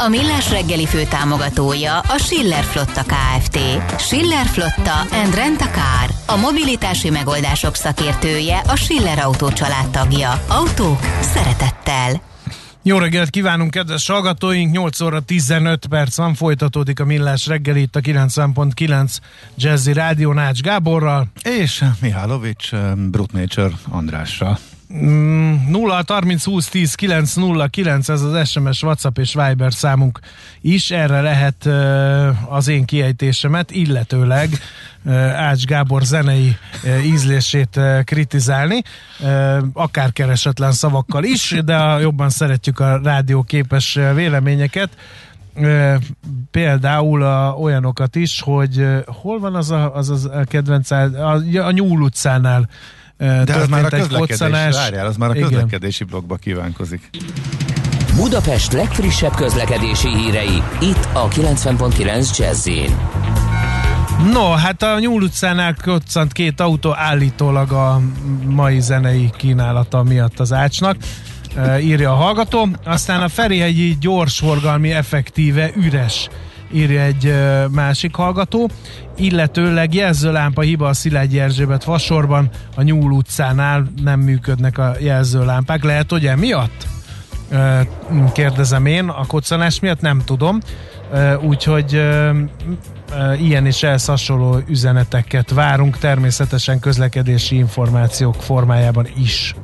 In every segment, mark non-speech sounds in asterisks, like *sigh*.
A Millás reggeli fő támogatója a Schiller Flotta KFT. Schiller Flotta and Rent a Car. A mobilitási megoldások szakértője a Schiller Autó tagja. Autók szeretettel. Jó reggelt kívánunk, kedves hallgatóink! 8 óra 15 perc van, folytatódik a Millás reggeli itt a 90.9 Jazzy Rádió Nács Gáborral. És Mihálovics Brut Nature Andrással. 0 30 20 10 9 0 9 ez az SMS, WhatsApp és Viber számunk is, erre lehet az én kiejtésemet, illetőleg Ács Gábor zenei ízlését kritizálni, akár keresetlen szavakkal is, de jobban szeretjük a rádióképes véleményeket. Például a, olyanokat is, hogy hol van az a, az, az a kedvenc, a, a Nyúl utcánál de az már a közlekedés, várjál, az már a közlekedési Igen. blogba kívánkozik. Budapest legfrissebb közlekedési hírei, itt a 90.9 jazz No, hát a Nyúl utcánál koccant két autó állítólag a mai zenei kínálata miatt az ácsnak, e, írja a hallgató. Aztán a Ferihegyi gyorsforgalmi effektíve üres írja egy másik hallgató, illetőleg jelzőlámpa hiba a Szilágyi Erzsébet vasorban, a Nyúl utcánál nem működnek a jelzőlámpák. Lehet, hogy emiatt? Kérdezem én, a koccanás miatt nem tudom, úgyhogy ilyen és ehhez hasonló üzeneteket várunk, természetesen közlekedési információk formájában is.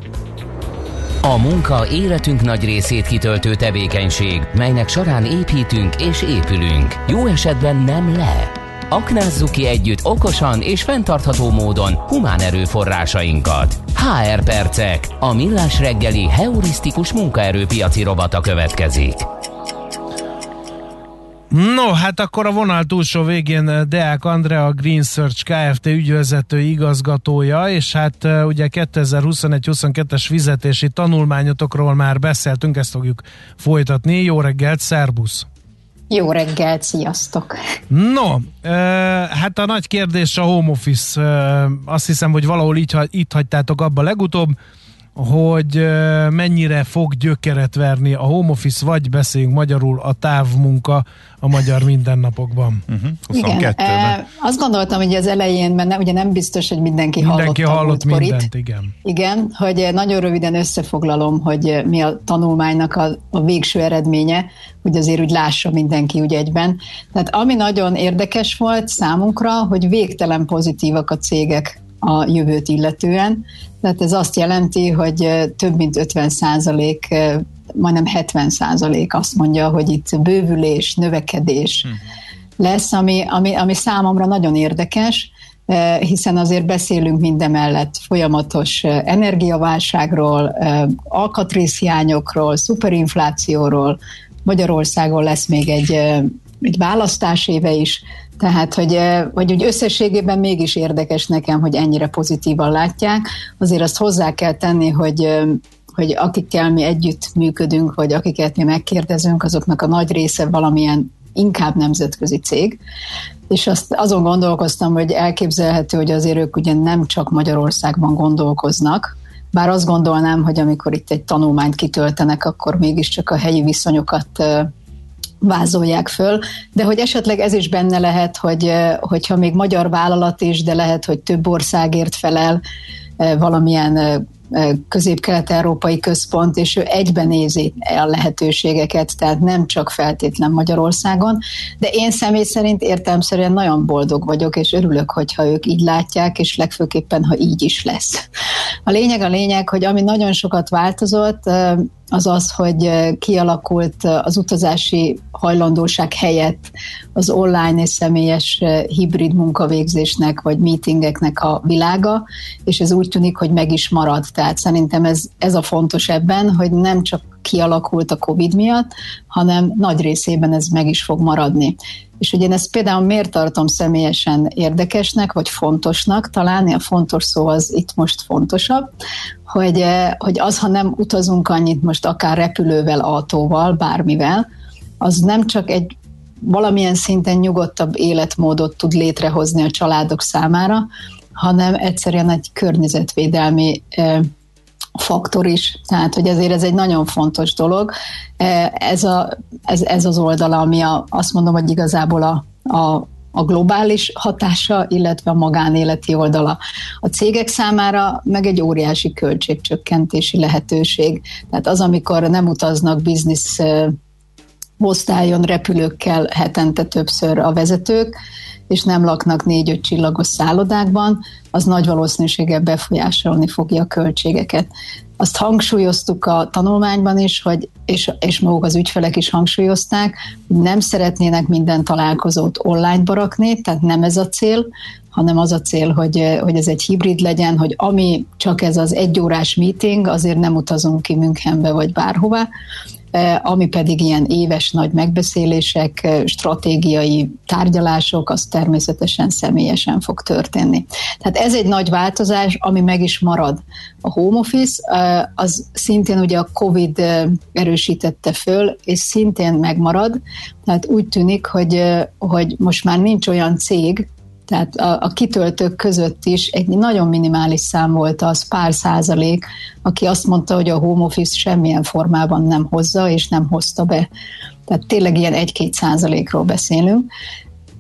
A munka életünk nagy részét kitöltő tevékenység, melynek során építünk és épülünk. Jó esetben nem le. Aknázzuk ki együtt okosan és fenntartható módon humán erőforrásainkat. HR Percek, a millás reggeli heurisztikus munkaerőpiaci robata következik. No, hát akkor a vonal túlsó végén eh, Deák Andrea, a Green Search Kft. ügyvezető igazgatója, és hát eh, ugye 2021-22-es fizetési tanulmányotokról már beszéltünk, ezt fogjuk folytatni. Jó reggelt, szerbusz! Jó reggelt, sziasztok! No, e, hát a nagy kérdés a home office. E, azt hiszem, hogy valahol így, itt hagytátok abba legutóbb hogy mennyire fog gyökeret verni a home office, vagy beszéljünk magyarul a távmunka a magyar mindennapokban. Uh-huh. Igen, e, azt gondoltam, hogy az elején, mert ne, ugye nem biztos, hogy mindenki, mindenki hallott, hallott mindent, igen. Igen, hogy nagyon röviden összefoglalom, hogy mi a tanulmánynak a, a végső eredménye, hogy azért úgy lássa mindenki úgy egyben. Tehát ami nagyon érdekes volt számunkra, hogy végtelen pozitívak a cégek a jövőt illetően. Tehát ez azt jelenti, hogy több mint 50 százalék, majdnem 70 százalék azt mondja, hogy itt bővülés, növekedés hmm. lesz, ami, ami, ami számomra nagyon érdekes, hiszen azért beszélünk mindemellett folyamatos energiaválságról, alkatrészhiányokról, szuperinflációról, Magyarországon lesz még egy, egy választás éve is, tehát, hogy, hogy úgy összességében mégis érdekes nekem, hogy ennyire pozitívan látják. Azért azt hozzá kell tenni, hogy hogy akikkel mi együtt működünk, vagy akiket mi megkérdezünk, azoknak a nagy része valamilyen inkább nemzetközi cég. És azt azon gondolkoztam, hogy elképzelhető, hogy azért ők ugye nem csak Magyarországban gondolkoznak, bár azt gondolnám, hogy amikor itt egy tanulmányt kitöltenek, akkor mégiscsak a helyi viszonyokat vázolják föl, de hogy esetleg ez is benne lehet, hogy hogyha még magyar vállalat is, de lehet, hogy több országért felel valamilyen közép-kelet-európai központ, és ő egyben nézi a lehetőségeket, tehát nem csak feltétlen Magyarországon, de én személy szerint értelmszerűen nagyon boldog vagyok, és örülök, hogyha ők így látják, és legfőképpen, ha így is lesz. A lényeg a lényeg, hogy ami nagyon sokat változott, az az, hogy kialakult az utazási hajlandóság helyett az online és személyes hibrid munkavégzésnek vagy meetingeknek a világa, és ez úgy tűnik, hogy meg is marad. Tehát szerintem ez, ez a fontos ebben, hogy nem csak kialakult a COVID miatt, hanem nagy részében ez meg is fog maradni. És hogy én ezt például miért tartom személyesen érdekesnek, vagy fontosnak, talán a fontos szó az itt most fontosabb, hogy, eh, hogy az, ha nem utazunk annyit most akár repülővel, autóval, bármivel, az nem csak egy valamilyen szinten nyugodtabb életmódot tud létrehozni a családok számára, hanem egyszerűen egy környezetvédelmi eh, faktor is. Tehát, hogy ezért ez egy nagyon fontos dolog. Eh, ez, a, ez, ez az oldala, ami a, azt mondom, hogy igazából a, a, a globális hatása, illetve a magánéleti oldala. A cégek számára meg egy óriási költségcsökkentési lehetőség. Tehát az, amikor nem utaznak biznisz osztályon repülőkkel hetente többször a vezetők, és nem laknak négy-öt csillagos szállodákban, az nagy valószínűséggel befolyásolni fogja a költségeket. Azt hangsúlyoztuk a tanulmányban is, hogy, és, és maguk az ügyfelek is hangsúlyozták, hogy nem szeretnének minden találkozót online-ba rakni, tehát nem ez a cél, hanem az a cél, hogy, hogy ez egy hibrid legyen, hogy ami csak ez az egyórás meeting, azért nem utazunk ki Münchenbe vagy bárhová, ami pedig ilyen éves nagy megbeszélések, stratégiai tárgyalások, az természetesen személyesen fog történni. Tehát ez egy nagy változás, ami meg is marad. A home office az szintén ugye a COVID erősítette föl, és szintén megmarad, tehát úgy tűnik, hogy, hogy most már nincs olyan cég, tehát a, a kitöltők között is egy nagyon minimális szám volt az, pár százalék, aki azt mondta, hogy a home office semmilyen formában nem hozza, és nem hozta be. Tehát tényleg ilyen egy-két százalékról beszélünk.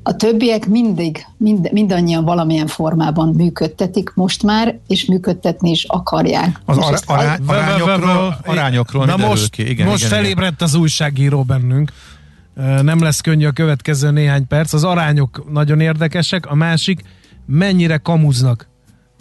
A többiek mindig, mind, mindannyian valamilyen formában működtetik most már, és működtetni is akarják. Az ar- ará- arányokról, arányokról Na most, ki. Igen, most igen, felébredt az újságíró bennünk nem lesz könnyű a következő néhány perc. Az arányok nagyon érdekesek, a másik mennyire kamuznak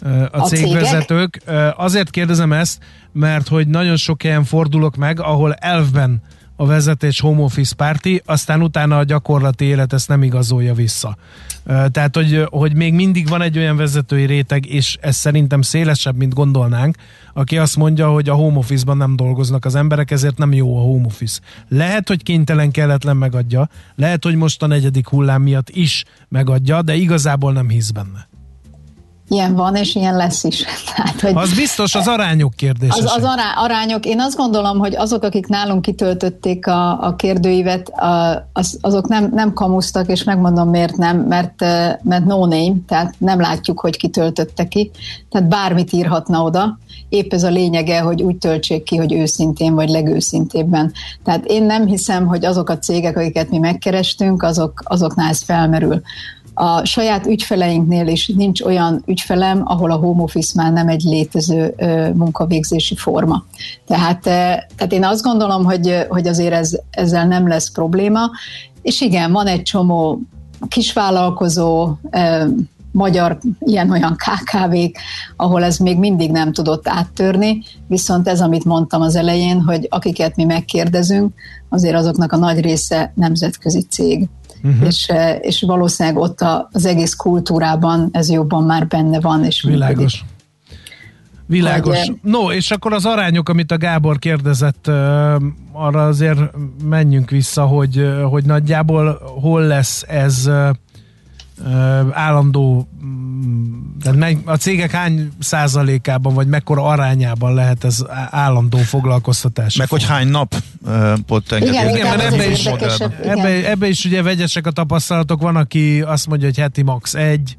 a, a cégvezetők. Cégek? Azért kérdezem ezt, mert hogy nagyon sok helyen fordulok meg, ahol elvben a vezetés home office párti, aztán utána a gyakorlati élet ezt nem igazolja vissza. Tehát, hogy, hogy még mindig van egy olyan vezetői réteg, és ez szerintem szélesebb, mint gondolnánk, aki azt mondja, hogy a home office-ban nem dolgoznak az emberek, ezért nem jó a home office. Lehet, hogy kénytelen kelletlen megadja, lehet, hogy most a negyedik hullám miatt is megadja, de igazából nem hisz benne. Ilyen van, és ilyen lesz is. *laughs* Tehát, hogy az biztos az arányok kérdése. Az, az ará, arányok, én azt gondolom, hogy azok, akik nálunk kitöltötték a, a kérdőívet, a, az, azok nem, nem kamusztak, és megmondom miért nem, mert, mert no name, tehát nem látjuk, hogy kitöltötte ki, tehát bármit írhatna oda, épp ez a lényege, hogy úgy töltsék ki, hogy őszintén vagy legőszintébben. Tehát én nem hiszem, hogy azok a cégek, akiket mi megkerestünk, azok, azoknál ez felmerül. A saját ügyfeleinknél is nincs olyan ügyfelem, ahol a home office már nem egy létező munkavégzési forma. Tehát, tehát én azt gondolom, hogy, hogy azért ez, ezzel nem lesz probléma, és igen, van egy csomó kisvállalkozó, magyar ilyen-olyan KKV-k, ahol ez még mindig nem tudott áttörni, viszont ez, amit mondtam az elején, hogy akiket mi megkérdezünk, azért azoknak a nagy része nemzetközi cég uh-huh. és, eh, és valószínűleg ott az egész kultúrában ez jobban már benne van. És Világos. Működik. Világos. Hogy, no, és akkor az arányok, amit a Gábor kérdezett, eh, arra azért menjünk vissza, hogy, eh, hogy nagyjából hol lesz ez állandó tehát a cégek hány százalékában, vagy mekkora arányában lehet ez állandó foglalkoztatás? Meg hogy hány nap pot engedni. Igen, igen, mert ebbe is, ebbe, ebbe is ugye vegyesek a tapasztalatok, van, aki azt mondja, hogy heti max egy,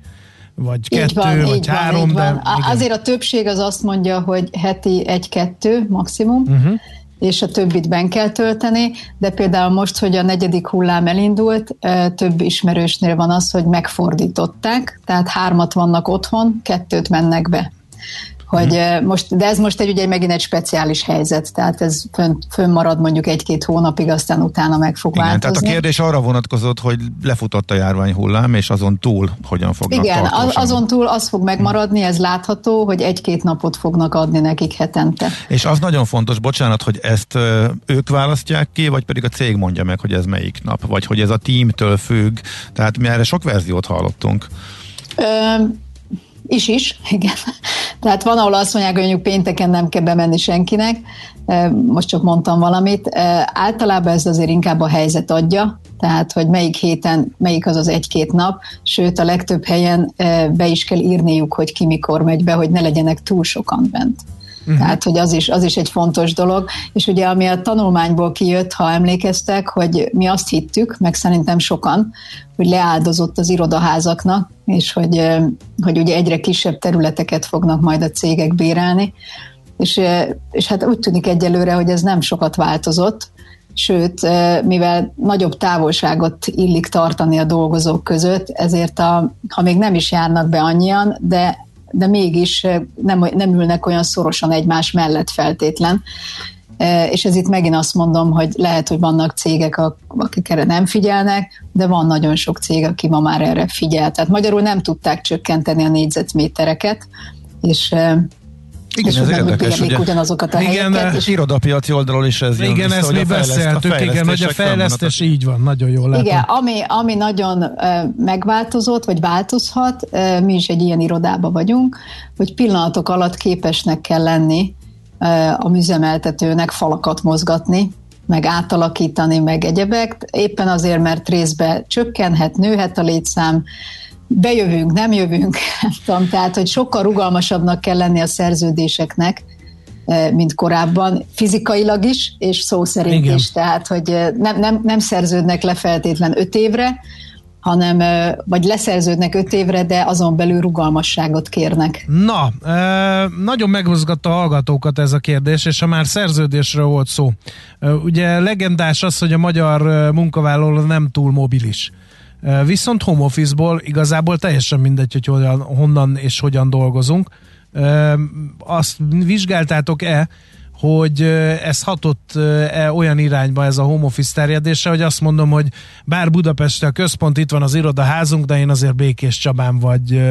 vagy így kettő, van, vagy három. Van, de, van. Azért a többség az azt mondja, hogy heti egy-kettő maximum. Uh-huh és a többit ben kell tölteni, de például most, hogy a negyedik hullám elindult, több ismerősnél van az, hogy megfordították, tehát hármat vannak otthon, kettőt mennek be hogy hmm. most, de ez most egy ugye megint egy speciális helyzet, tehát ez fönn, fönn marad mondjuk egy-két hónapig, aztán utána meg fog Igen, változni. Tehát a kérdés arra vonatkozott, hogy lefutott a járvány hullám, és azon túl hogyan fognak Igen, tartósan. azon túl az fog megmaradni, ez látható, hogy egy-két napot fognak adni nekik hetente. És az nagyon fontos, bocsánat, hogy ezt ők választják ki, vagy pedig a cég mondja meg, hogy ez melyik nap, vagy hogy ez a teamtől függ, tehát mi erre sok verziót hallottunk. Ö, is is, *laughs* igen. Tehát van, ahol azt mondják, hogy mondjuk pénteken nem kell bemenni senkinek, most csak mondtam valamit. Általában ez azért inkább a helyzet adja, tehát hogy melyik héten, melyik az az egy-két nap, sőt a legtöbb helyen be is kell írniuk, hogy ki mikor megy be, hogy ne legyenek túl sokan bent. Uh-huh. Tehát, hogy az is, az is egy fontos dolog. És ugye, ami a tanulmányból kijött, ha emlékeztek, hogy mi azt hittük, meg szerintem sokan, hogy leáldozott az irodaházaknak, és hogy, hogy ugye egyre kisebb területeket fognak majd a cégek bérelni. És, és hát úgy tűnik egyelőre, hogy ez nem sokat változott, sőt, mivel nagyobb távolságot illik tartani a dolgozók között, ezért a, ha még nem is járnak be annyian, de de mégis nem, nem ülnek olyan szorosan egymás mellett feltétlen. És ez itt megint azt mondom, hogy lehet, hogy vannak cégek, akik erre nem figyelnek, de van nagyon sok cég, aki ma már erre figyel. Tehát magyarul nem tudták csökkenteni a négyzetmétereket, és igen, és ez érdekes, ugye, ugyanazokat a igen, helyeket. És irodapiaci oldalról is ez Igen, ezt mi beszéltük, igen, hogy a fejlesztés így van, nagyon jól látom. Igen, ami, ami nagyon uh, megváltozott, vagy változhat, uh, mi is egy ilyen irodában vagyunk, hogy pillanatok alatt képesnek kell lenni uh, a műzemeltetőnek falakat mozgatni, meg átalakítani, meg egyebek, éppen azért, mert részbe csökkenhet, nőhet a létszám, bejövünk, nem jövünk, *laughs* nem tudom, tehát, hogy sokkal rugalmasabbnak kell lenni a szerződéseknek, eh, mint korábban, fizikailag is, és szó szerint Igen. is, tehát, hogy eh, nem, nem, nem szerződnek le feltétlen öt évre, hanem eh, vagy leszerződnek öt évre, de azon belül rugalmasságot kérnek. Na, nagyon megmozgatta a hallgatókat ez a kérdés, és ha már szerződésről volt szó. Ugye legendás az, hogy a magyar munkavállaló nem túl mobilis. Viszont home office-ból igazából teljesen mindegy, hogy hogyan, honnan és hogyan dolgozunk. Azt vizsgáltátok-e, hogy ez hatott-e olyan irányba ez a home office terjedése, hogy azt mondom, hogy bár Budapest a központ, itt van az irodaházunk, de én azért Békés Csabán vagy,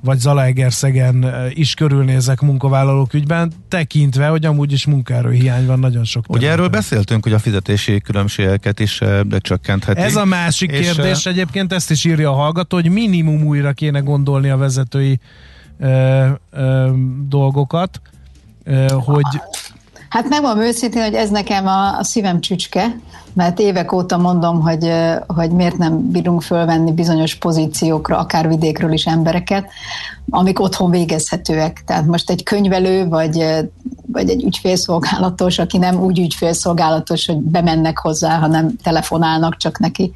vagy Zalaegerszegen is körülnézek munkavállalók ügyben, tekintve, hogy amúgy is munkáról hiány van nagyon sok területen. Ugye erről beszéltünk, hogy a fizetési különbségeket is csökkentheti. Ez a másik és kérdés, egyébként ezt is írja a hallgató, hogy minimum újra kéne gondolni a vezetői ö, ö, dolgokat, ö, hogy Hát megmondom őszintén, hogy ez nekem a, a szívem csücske, mert évek óta mondom, hogy, hogy miért nem bírunk fölvenni bizonyos pozíciókra, akár vidékről is embereket, amik otthon végezhetőek. Tehát most egy könyvelő, vagy, vagy egy ügyfélszolgálatos, aki nem úgy ügyfélszolgálatos, hogy bemennek hozzá, hanem telefonálnak csak neki,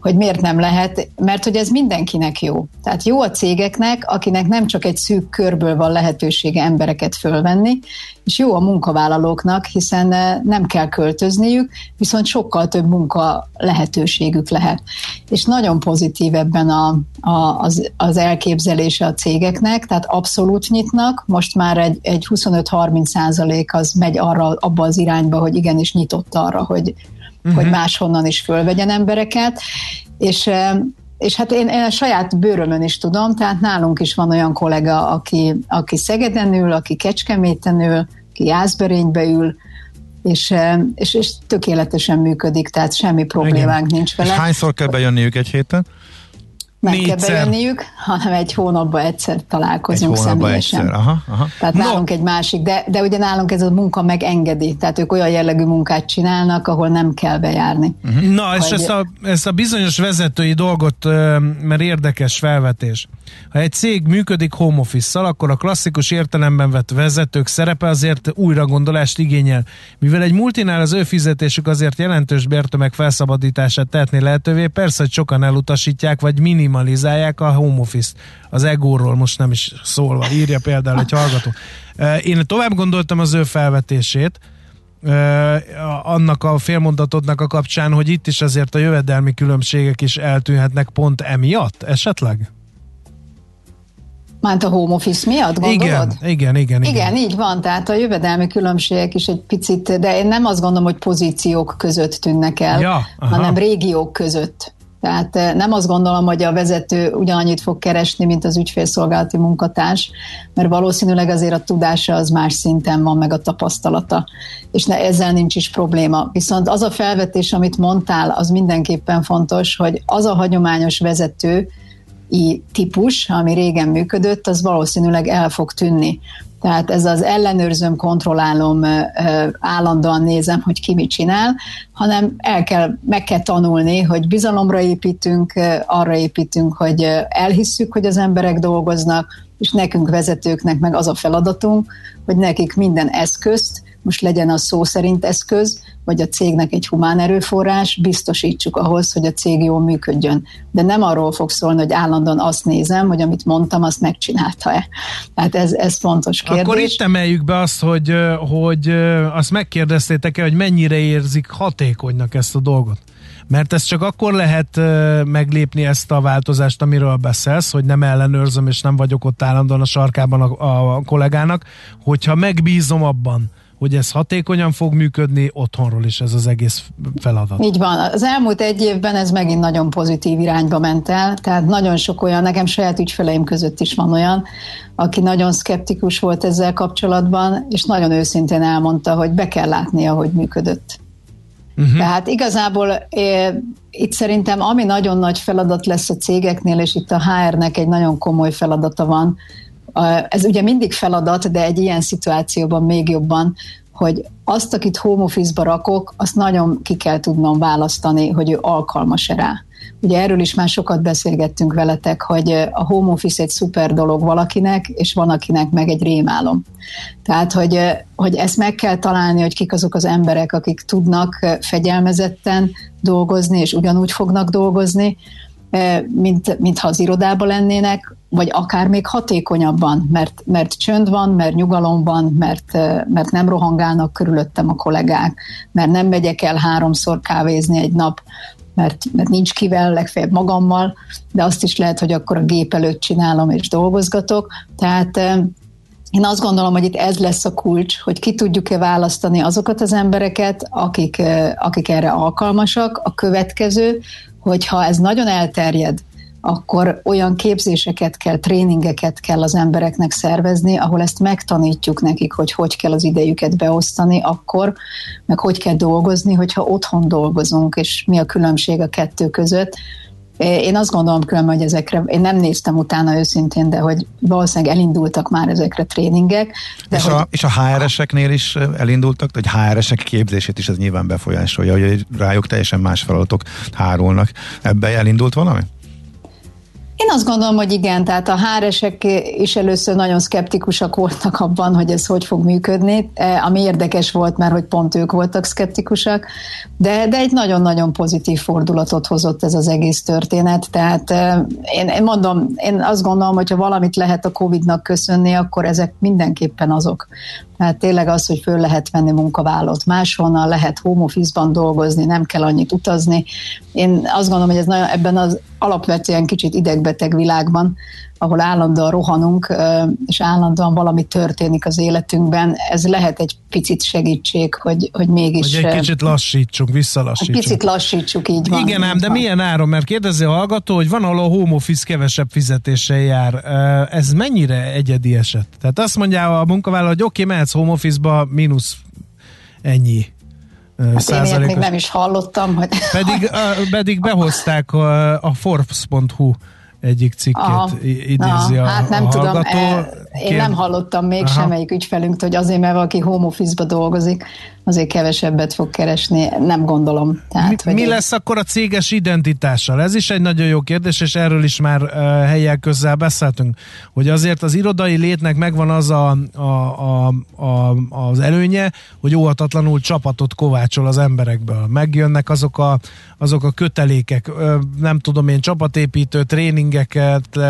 hogy miért nem lehet, mert hogy ez mindenkinek jó. Tehát jó a cégeknek, akinek nem csak egy szűk körből van lehetősége embereket fölvenni, és jó a munkavállalóknak, hiszen nem kell költözniük, viszont sokkal több munka lehetőségük lehet. És nagyon pozitív ebben a, a, az, az elképzelése a cégeknek, tehát abszolút nyitnak, most már egy, egy 25-30 százalék az megy arra, abba az irányba, hogy igenis nyitott arra, hogy, uh-huh. hogy máshonnan is fölvegyen embereket, és és hát én, én a saját bőrömön is tudom, tehát nálunk is van olyan kollega, aki, aki Szegeden ül, aki Kecskeméten ül, aki Jászberénybe ül, és, és, és tökéletesen működik, tehát semmi problémánk Igen. nincs vele. És hányszor kell bejönniük egy héten? Meg Négyszer. kell bejönniük, hanem egy hónapban egyszer találkozunk egy személyesen. Egyszer. Aha, aha. Tehát no. nálunk egy másik, de, de ugye nálunk ez a munka megengedi, tehát ők olyan jellegű munkát csinálnak, ahol nem kell bejárni. Uh-huh. Na, hogy... és ezt a, ezt a bizonyos vezetői dolgot, mert érdekes felvetés. Ha egy cég működik home office akkor a klasszikus értelemben vett vezetők szerepe azért újra gondolást igényel. Mivel egy multinál az ő fizetésük azért jelentős bértömeg felszabadítását tehetné lehetővé, persze, hogy sokan elutasítják, vagy minim minimalizálják a home office-t. Az egóról most nem is szólva, írja például egy hallgató. Én tovább gondoltam az ő felvetését, annak a félmondatodnak a kapcsán, hogy itt is azért a jövedelmi különbségek is eltűnhetnek pont emiatt esetleg? Mánt a home office miatt, gondolod? Igen, igen, igen. Igen, igen így van, tehát a jövedelmi különbségek is egy picit, de én nem azt gondolom, hogy pozíciók között tűnnek el, ja, hanem régiók között. Tehát eh, nem azt gondolom, hogy a vezető ugyanannyit fog keresni, mint az ügyfélszolgálati munkatárs, mert valószínűleg azért a tudása az más szinten van, meg a tapasztalata, és ne, ezzel nincs is probléma. Viszont az a felvetés, amit mondtál, az mindenképpen fontos, hogy az a hagyományos vezető, típus, ami régen működött, az valószínűleg el fog tűnni. Tehát ez az ellenőrzöm, kontrollálom, állandóan nézem, hogy ki mit csinál, hanem el kell, meg kell tanulni, hogy bizalomra építünk, arra építünk, hogy elhisszük, hogy az emberek dolgoznak, és nekünk vezetőknek meg az a feladatunk, hogy nekik minden eszközt, most legyen a szó szerint eszköz, vagy a cégnek egy humán erőforrás, biztosítsuk ahhoz, hogy a cég jól működjön. De nem arról fog szólni, hogy állandóan azt nézem, hogy amit mondtam, azt megcsinálta-e. Tehát ez, ez fontos kérdés. Akkor itt emeljük be azt, hogy, hogy azt megkérdeztétek-e, hogy mennyire érzik hatékonynak ezt a dolgot? Mert ez csak akkor lehet meglépni ezt a változást, amiről beszélsz, hogy nem ellenőrzöm és nem vagyok ott állandóan a sarkában a, a kollégának, hogyha megbízom abban, hogy ez hatékonyan fog működni otthonról is ez az egész feladat. Így van. Az elmúlt egy évben ez megint nagyon pozitív irányba ment el, tehát nagyon sok olyan, nekem saját ügyfeleim között is van olyan, aki nagyon szkeptikus volt ezzel kapcsolatban, és nagyon őszintén elmondta, hogy be kell látnia, hogy működött. Uh-huh. Tehát igazából é, itt szerintem ami nagyon nagy feladat lesz a cégeknél, és itt a HR-nek egy nagyon komoly feladata van, ez ugye mindig feladat, de egy ilyen szituációban még jobban, hogy azt, akit home office-ba rakok, azt nagyon ki kell tudnom választani, hogy ő alkalmas-e rá. Ugye erről is már sokat beszélgettünk veletek, hogy a home office egy szuper dolog valakinek, és van akinek meg egy rémálom. Tehát, hogy, hogy ezt meg kell találni, hogy kik azok az emberek, akik tudnak fegyelmezetten dolgozni, és ugyanúgy fognak dolgozni, mint, mintha az irodában lennének, vagy akár még hatékonyabban, mert, mert csönd van, mert nyugalom van, mert, mert nem rohangálnak körülöttem a kollégák, mert nem megyek el háromszor kávézni egy nap, mert, mert nincs kivel, legfeljebb magammal, de azt is lehet, hogy akkor a gép előtt csinálom és dolgozgatok. Tehát én azt gondolom, hogy itt ez lesz a kulcs, hogy ki tudjuk-e választani azokat az embereket, akik, akik erre alkalmasak. A következő, hogyha ez nagyon elterjed, akkor olyan képzéseket kell, tréningeket kell az embereknek szervezni, ahol ezt megtanítjuk nekik, hogy hogy kell az idejüket beosztani akkor, meg hogy kell dolgozni, hogyha otthon dolgozunk, és mi a különbség a kettő között. Én azt gondolom különben, hogy ezekre, én nem néztem utána őszintén, de hogy valószínűleg elindultak már ezekre tréningek. De és, hogy, a, és a HR-eseknél is elindultak, hogy HR-esek képzését is ez nyilván befolyásolja, hogy rájuk teljesen más feladatok hárulnak. Ebbe elindult valami? Én azt gondolom, hogy igen, tehát a háresek is először nagyon szkeptikusak voltak abban, hogy ez hogy fog működni, e, ami érdekes volt, mert hogy pont ők voltak szkeptikusak, de, de egy nagyon-nagyon pozitív fordulatot hozott ez az egész történet, tehát e, én, én mondom, én azt gondolom, hogy ha valamit lehet a Covid-nak köszönni, akkor ezek mindenképpen azok. Tehát tényleg az, hogy föl lehet venni munkavállalót máshonnan, lehet home office-ban dolgozni, nem kell annyit utazni. Én azt gondolom, hogy ez nagyon, ebben az alapvetően kicsit idegbeteg világban, ahol állandóan rohanunk, és állandóan valami történik az életünkben, ez lehet egy picit segítség, hogy, hogy mégis... Hogy egy kicsit lassítsuk, visszalassítsuk. Egy picit lassítsuk, így van. Igen ám, de van. milyen áron? Mert kérdezi a hallgató, hogy van, ahol a home office kevesebb fizetéssel jár. Ez mennyire egyedi eset? Tehát azt mondja a munkavállaló, hogy oké, okay, mehetsz home office-ba, mínusz ennyi Hát én még nem is hallottam, hogy... Pedig, pedig behozták a, a Forbes.hu egyik cikket Aha. idézi a, Hát nem a tudom, hallgató. E, én nem hallottam még Aha. semmelyik ügyfelünktől, hogy azért, mert valaki home office-ba dolgozik, azért kevesebbet fog keresni, nem gondolom. Tehát, mi, hogy mi én... lesz akkor a céges identitással? Ez is egy nagyon jó kérdés, és erről is már uh, helyel közel beszéltünk, hogy azért az irodai létnek megvan az a, a, a, a, az előnye, hogy óhatatlanul csapatot kovácsol az emberekből. Megjönnek azok a, azok a kötelékek, uh, nem tudom én, csapatépítő tréningeket uh,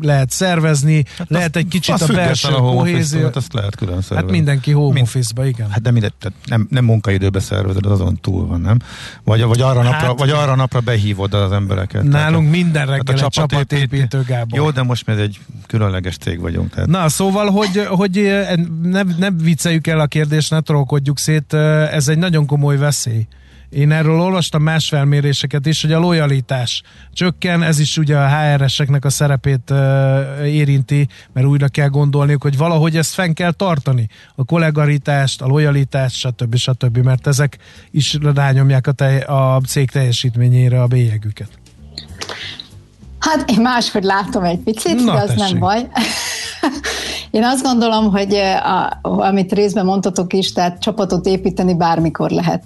lehet szervezni, hát lehet egy kicsit a belső kohézió. Hát azt lehet külön szervezni. Hát mindenki home Mind, office-ba, igen. Hát de tehát nem, nem munkaidőbe szervezed, az azon túl van, nem? Vagy, vagy, arra, hát, napra, vagy arra napra behívod az embereket. Nálunk tehát, minden reggel a csapatépítő, Gábor. Jó, de most mi egy különleges cég vagyunk. Tehát. Na, szóval, hogy, hogy ne, ne vicceljük el a kérdést, ne trollkodjuk szét, ez egy nagyon komoly veszély én erről olvastam más felméréseket is, hogy a lojalitás csökken, ez is ugye a HR-eseknek a szerepét érinti, mert újra kell gondolniuk, hogy valahogy ezt fenn kell tartani. A kollegaritást, a lojalitást, stb. stb. Mert ezek is rányomják a, tej, a cég teljesítményére a bélyegüket. Hát én máshogy látom egy picit, Na, de az tessék. nem baj. *laughs* Én azt gondolom, hogy a, amit részben mondtatok is, tehát csapatot építeni bármikor lehet.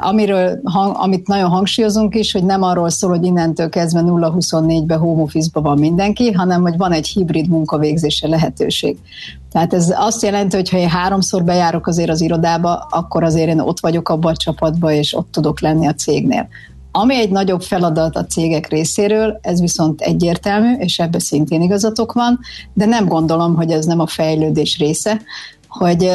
Amiről, hang, amit nagyon hangsúlyozunk is, hogy nem arról szól, hogy innentől kezdve 0-24-be home office van mindenki, hanem hogy van egy hibrid munkavégzése lehetőség. Tehát ez azt jelenti, hogy ha én háromszor bejárok azért az irodába, akkor azért én ott vagyok abban a csapatban, és ott tudok lenni a cégnél. Ami egy nagyobb feladat a cégek részéről, ez viszont egyértelmű, és ebbe szintén igazatok van, de nem gondolom, hogy ez nem a fejlődés része, hogy,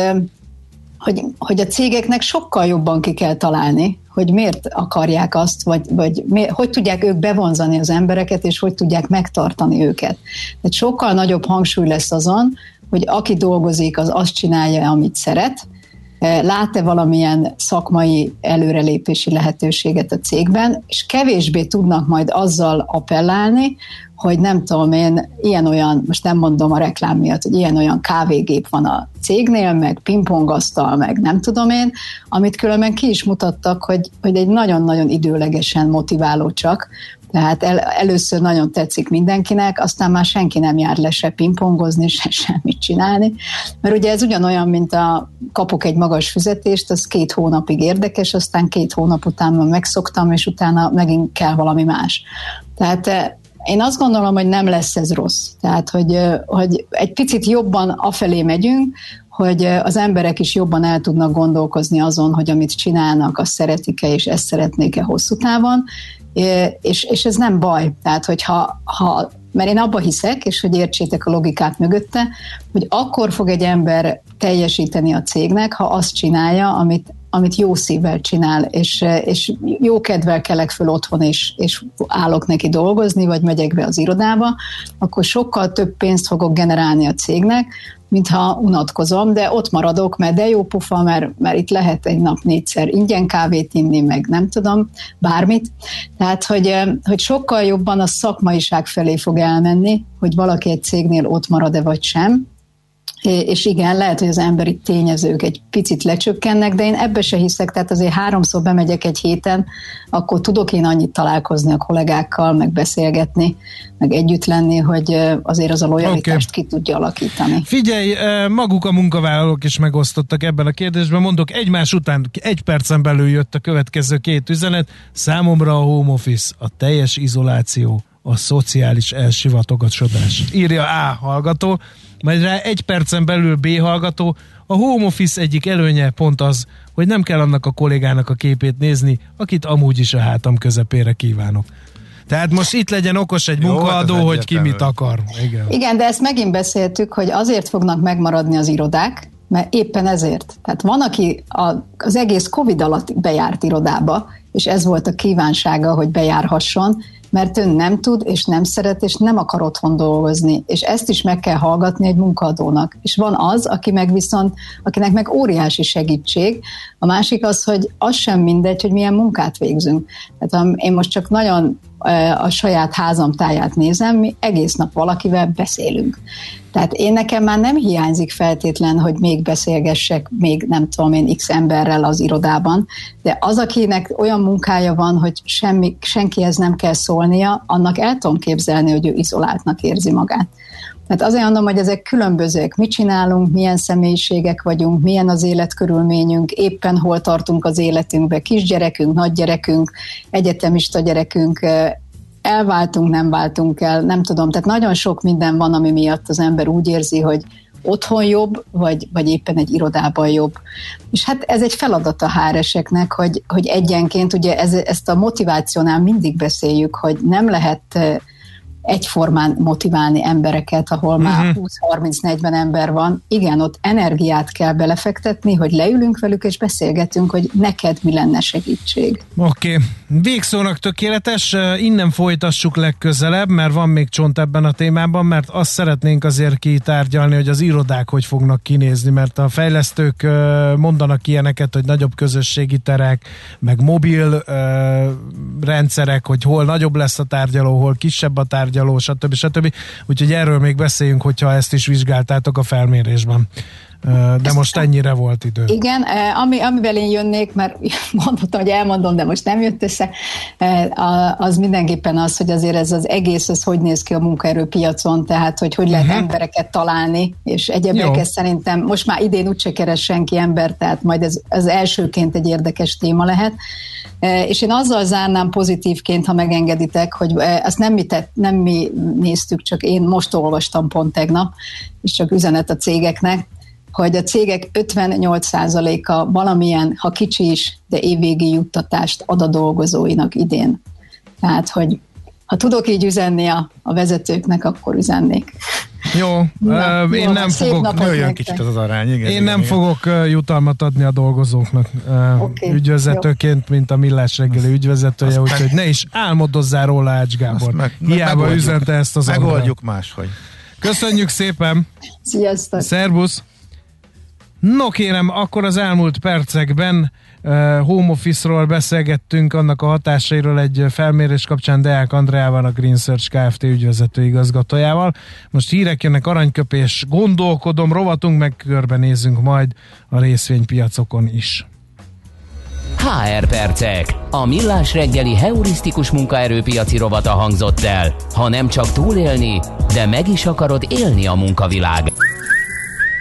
hogy, hogy a cégeknek sokkal jobban ki kell találni, hogy miért akarják azt, vagy, vagy mi, hogy tudják ők bevonzani az embereket, és hogy tudják megtartani őket. Tehát sokkal nagyobb hangsúly lesz azon, hogy aki dolgozik, az azt csinálja, amit szeret, lát-e valamilyen szakmai előrelépési lehetőséget a cégben, és kevésbé tudnak majd azzal appellálni, hogy nem tudom én, ilyen-olyan, most nem mondom a reklám miatt, hogy ilyen-olyan kávégép van a cégnél, meg pingpongasztal, meg nem tudom én, amit különben ki is mutattak, hogy, hogy egy nagyon-nagyon időlegesen motiváló csak, tehát el, először nagyon tetszik mindenkinek, aztán már senki nem jár le se pingpongozni, *laughs* se semmit csinálni. Mert ugye ez ugyanolyan, mint a kapok egy magas fizetést, az két hónapig érdekes, aztán két hónap után megszoktam, és utána megint kell valami más. Tehát eh, én azt gondolom, hogy nem lesz ez rossz. Tehát, hogy, hogy egy picit jobban afelé megyünk, hogy az emberek is jobban el tudnak gondolkozni azon, hogy amit csinálnak, azt szeretik-e, és ezt szeretnék-e hosszú távon, és, és ez nem baj. Tehát, hogyha ha, mert én abba hiszek, és hogy értsétek a logikát mögötte, hogy akkor fog egy ember teljesíteni a cégnek, ha azt csinálja, amit, amit jó szívvel csinál, és, és jó kedvel kelek föl otthon, és, és állok neki dolgozni, vagy megyek be az irodába, akkor sokkal több pénzt fogok generálni a cégnek, mintha unatkozom, de ott maradok, mert de jó pufa, mert, mert itt lehet egy nap négyszer ingyen kávét inni, meg nem tudom, bármit. Tehát, hogy, hogy sokkal jobban a szakmaiság felé fog elmenni, hogy valaki egy cégnél ott marad-e vagy sem, és igen, lehet, hogy az emberi tényezők egy picit lecsökkennek, de én ebbe se hiszek, tehát azért háromszor bemegyek egy héten, akkor tudok én annyit találkozni a kollégákkal, meg beszélgetni, meg együtt lenni, hogy azért az a lojalitást okay. ki tudja alakítani. Figyelj, maguk a munkavállalók is megosztottak ebben a kérdésben, mondok, egymás után egy percen belül jött a következő két üzenet, számomra a home office, a teljes izoláció, a szociális elsivatogatosodás. Írja A hallgató, majd rá egy percen belül B hallgató. A home office egyik előnye pont az, hogy nem kell annak a kollégának a képét nézni, akit amúgy is a hátam közepére kívánok. Tehát most itt legyen okos egy munkaadó, hát hogy ki mit akar. Igen. Igen, de ezt megint beszéltük, hogy azért fognak megmaradni az irodák, mert éppen ezért. Tehát van, aki a, az egész Covid alatt bejárt irodába, és ez volt a kívánsága, hogy bejárhasson, mert ön nem tud, és nem szeret, és nem akar otthon dolgozni. És ezt is meg kell hallgatni egy munkadónak. És van az, aki meg viszont, akinek meg óriási segítség. A másik az, hogy az sem mindegy, hogy milyen munkát végzünk. Tehát én most csak nagyon a saját házam táját nézem, mi egész nap valakivel beszélünk. Tehát én nekem már nem hiányzik feltétlen, hogy még beszélgessek, még nem tudom én x emberrel az irodában, de az, akinek olyan munkája van, hogy semmi, senkihez nem kell szólnia, annak el tudom képzelni, hogy ő izoláltnak érzi magát. Tehát azért mondom, hogy ezek különbözőek. Mit csinálunk, milyen személyiségek vagyunk, milyen az életkörülményünk, éppen hol tartunk az életünkbe, kisgyerekünk, nagygyerekünk, egyetemista gyerekünk, elváltunk, nem váltunk el, nem tudom. Tehát nagyon sok minden van, ami miatt az ember úgy érzi, hogy otthon jobb, vagy, vagy éppen egy irodában jobb. És hát ez egy feladat a háreseknek, hogy, hogy egyenként, ugye ez, ezt a motivációnál mindig beszéljük, hogy nem lehet egyformán motiválni embereket, ahol már uh-huh. Mhm. 20-30-40 ember van. Igen, ott energiát kell belefektetni, hogy leülünk velük és beszélgetünk, hogy neked mi lenne segítség. Oké, okay. végszónak tökéletes, innen folytassuk legközelebb, mert van még csont ebben a témában, mert azt szeretnénk azért kitárgyalni, hogy az irodák hogy fognak kinézni, mert a fejlesztők mondanak ilyeneket, hogy nagyobb közösségi terek, meg mobil rendszerek, hogy hol nagyobb lesz a tárgyaló, hol kisebb a tárgyaló, tárgyaló, stb. stb. Úgyhogy erről még beszéljünk, hogyha ezt is vizsgáltátok a felmérésben. De most ennyire volt idő. Igen, ami, amivel én jönnék, mert *laughs* mondtam, hogy elmondom, de most nem jött össze, az mindenképpen az, hogy azért ez az egész, ez hogy néz ki a munkaerőpiacon, tehát hogy hogy lehet uh-huh. embereket találni, és egyébként szerintem most már idén úgyse keres senki ember, tehát majd ez, ez elsőként egy érdekes téma lehet. És én azzal zárnám pozitívként, ha megengeditek, hogy ezt nem mi, tett, nem mi néztük, csak én most olvastam pont tegnap, és csak üzenet a cégeknek, hogy a cégek 58%-a valamilyen, ha kicsi is, de évvégi juttatást ad a dolgozóinak idén. Tehát, hogy ha tudok így üzenni a, a vezetőknek, akkor üzennék. Jó, Na, uh, én jó, nem fogok... Nőjön kicsit az, az arány, igen. Én igen, nem igen. fogok jutalmat adni a dolgozóknak uh, okay, ügyvezetőként, jó. mint a Millás reggeli ügyvezetője, úgyhogy ne is álmodozzál róla, Ács Gábor. Meg, Hiába üzente ezt az Megoldjuk máshogy. Köszönjük szépen! Sziasztok! Szerbusz! No kérem, akkor az elmúlt percekben uh, home office-ról beszélgettünk, annak a hatásairól egy felmérés kapcsán Deák Andreával, a Green Search Kft. ügyvezető igazgatójával. Most hírek jönnek, aranyköpés, gondolkodom, rovatunk, meg körbenézünk majd a részvénypiacokon is. HR percek. A millás reggeli heurisztikus munkaerőpiaci rovata hangzott el. Ha nem csak túlélni, de meg is akarod élni a munkavilág.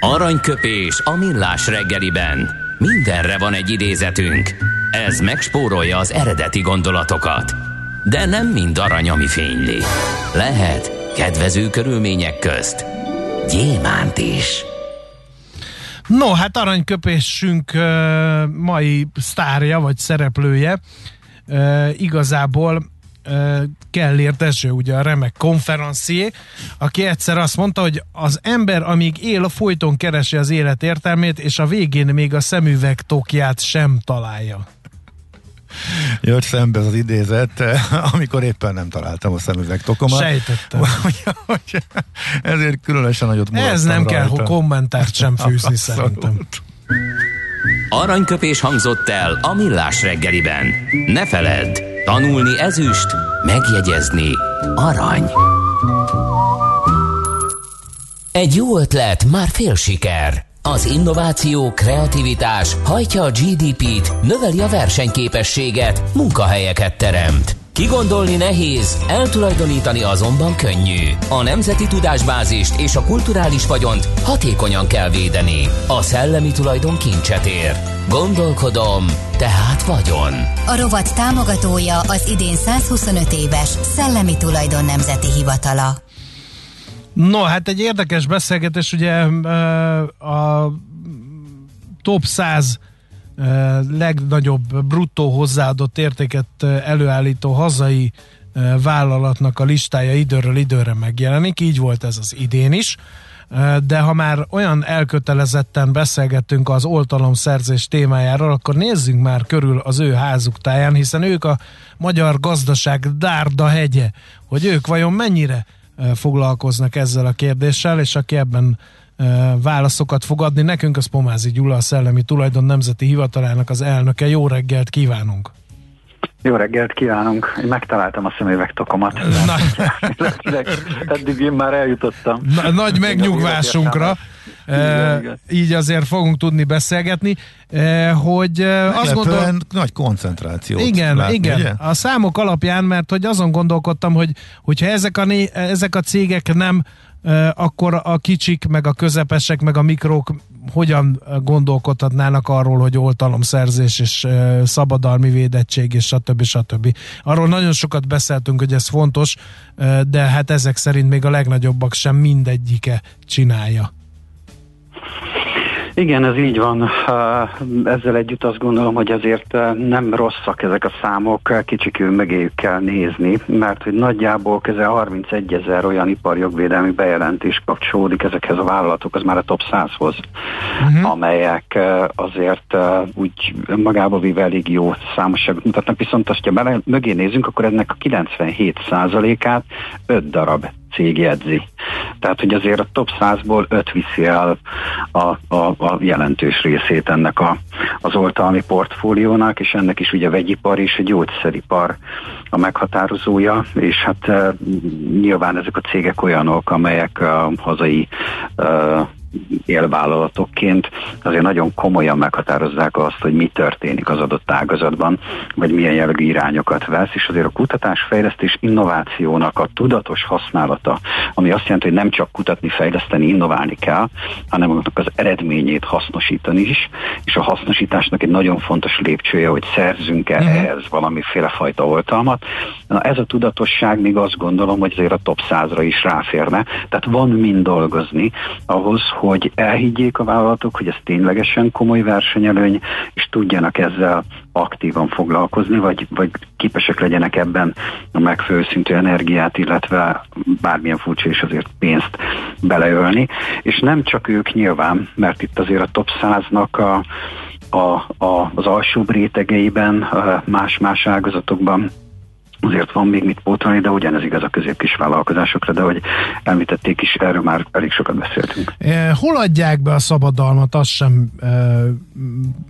Aranyköpés a millás reggeliben. Mindenre van egy idézetünk. Ez megspórolja az eredeti gondolatokat. De nem mind arany, ami fényli. Lehet kedvező körülmények közt gyémánt is. No, hát aranyköpésünk mai sztárja, vagy szereplője igazából Kellér Dezső, ugye a remek konferencié, aki egyszer azt mondta, hogy az ember, amíg él, folyton keresi az élet értelmét, és a végén még a szemüveg tokját sem találja. Jött szembe az idézet, *laughs* amikor éppen nem találtam a szemüveg tokomat. Sejtettem. *laughs* Ezért különösen nagyot Ez nem rajta. kell, hogy kommentárt sem *laughs* fűzni szerintem. Aranyköpés hangzott el a millás reggeliben. Ne feledd, Tanulni ezüst, megjegyezni arany. Egy jó ötlet, már fél siker. Az innováció, kreativitás hajtja a GDP-t, növeli a versenyképességet, munkahelyeket teremt. Kigondolni nehéz, eltulajdonítani azonban könnyű. A nemzeti tudásbázist és a kulturális vagyont hatékonyan kell védeni. A szellemi tulajdon kincset ér. Gondolkodom, tehát vagyon. A rovat támogatója az idén 125 éves Szellemi Tulajdon Nemzeti Hivatala. No, hát egy érdekes beszélgetés, ugye a top 100 legnagyobb bruttó hozzáadott értéket előállító hazai vállalatnak a listája időről időre megjelenik, így volt ez az idén is de ha már olyan elkötelezetten beszélgettünk az oltalomszerzés témájáról, akkor nézzünk már körül az ő házuk táján, hiszen ők a magyar gazdaság dárda hegye, hogy ők vajon mennyire foglalkoznak ezzel a kérdéssel, és aki ebben válaszokat fog adni nekünk, az Pomázi Gyula, a Szellemi Tulajdon Nemzeti Hivatalának az elnöke. Jó reggelt kívánunk! Jó reggelt kívánunk! Én megtaláltam a szemüvegtokomat. Na. Eddig én már eljutottam. Na, nagy megnyugvásunkra. E, így azért fogunk tudni beszélgetni, e, hogy azt gondolom... nagy koncentráció. Igen, látni, igen. Ugye? A számok alapján, mert hogy azon gondolkodtam, hogy hogyha ezek a, né, ezek a cégek nem akkor a kicsik, meg a közepesek, meg a mikrók hogyan gondolkodhatnának arról, hogy oltalomszerzés és szabadalmi védettség és stb. stb. Arról nagyon sokat beszéltünk, hogy ez fontos, de hát ezek szerint még a legnagyobbak sem mindegyike csinálja. Igen, ez így van. Ezzel együtt azt gondolom, hogy azért nem rosszak ezek a számok, kicsikül megéljük kell nézni, mert hogy nagyjából közel 31 ezer olyan iparjogvédelmi bejelentés kapcsolódik ezekhez a vállalatokhoz, már a top 100-hoz, uh-huh. amelyek azért úgy magába véve elég jó számosságot mutatnak, viszont azt, ha mögé nézünk, akkor ennek a 97 át 5 darab cég jegyzi. Tehát, hogy azért a top 100-ból 5 viszi el a, a, a jelentős részét ennek a, az oltalmi portfóliónak, és ennek is ugye a vegyipar és a gyógyszeripar a meghatározója, és hát uh, nyilván ezek a cégek olyanok, amelyek a hazai uh, élvállalatokként azért nagyon komolyan meghatározzák azt, hogy mi történik az adott ágazatban, vagy milyen jellegű irányokat vesz, és azért a kutatás, fejlesztés, innovációnak a tudatos használata, ami azt jelenti, hogy nem csak kutatni, fejleszteni, innoválni kell, hanem annak az eredményét hasznosítani is, és a hasznosításnak egy nagyon fontos lépcsője, hogy szerzünk-e uh-huh. ehhez valamiféle fajta oltalmat. Na ez a tudatosság még azt gondolom, hogy azért a top 100-ra is ráférne, tehát van mind dolgozni ahhoz, hogy elhiggyék a vállalatok, hogy ez ténylegesen komoly versenyelőny, és tudjanak ezzel aktívan foglalkozni, vagy, vagy képesek legyenek ebben a megfelelő szintű energiát, illetve bármilyen furcsa és azért pénzt beleölni. És nem csak ők nyilván, mert itt azért a top 100-nak a, a, a, az alsó rétegeiben, más-más ágazatokban azért van még mit pótolni, de ugyanez igaz a középkis vállalkozásokra, de hogy említették is, erről már elég sokat beszéltünk. Hol adják be a szabadalmat, az sem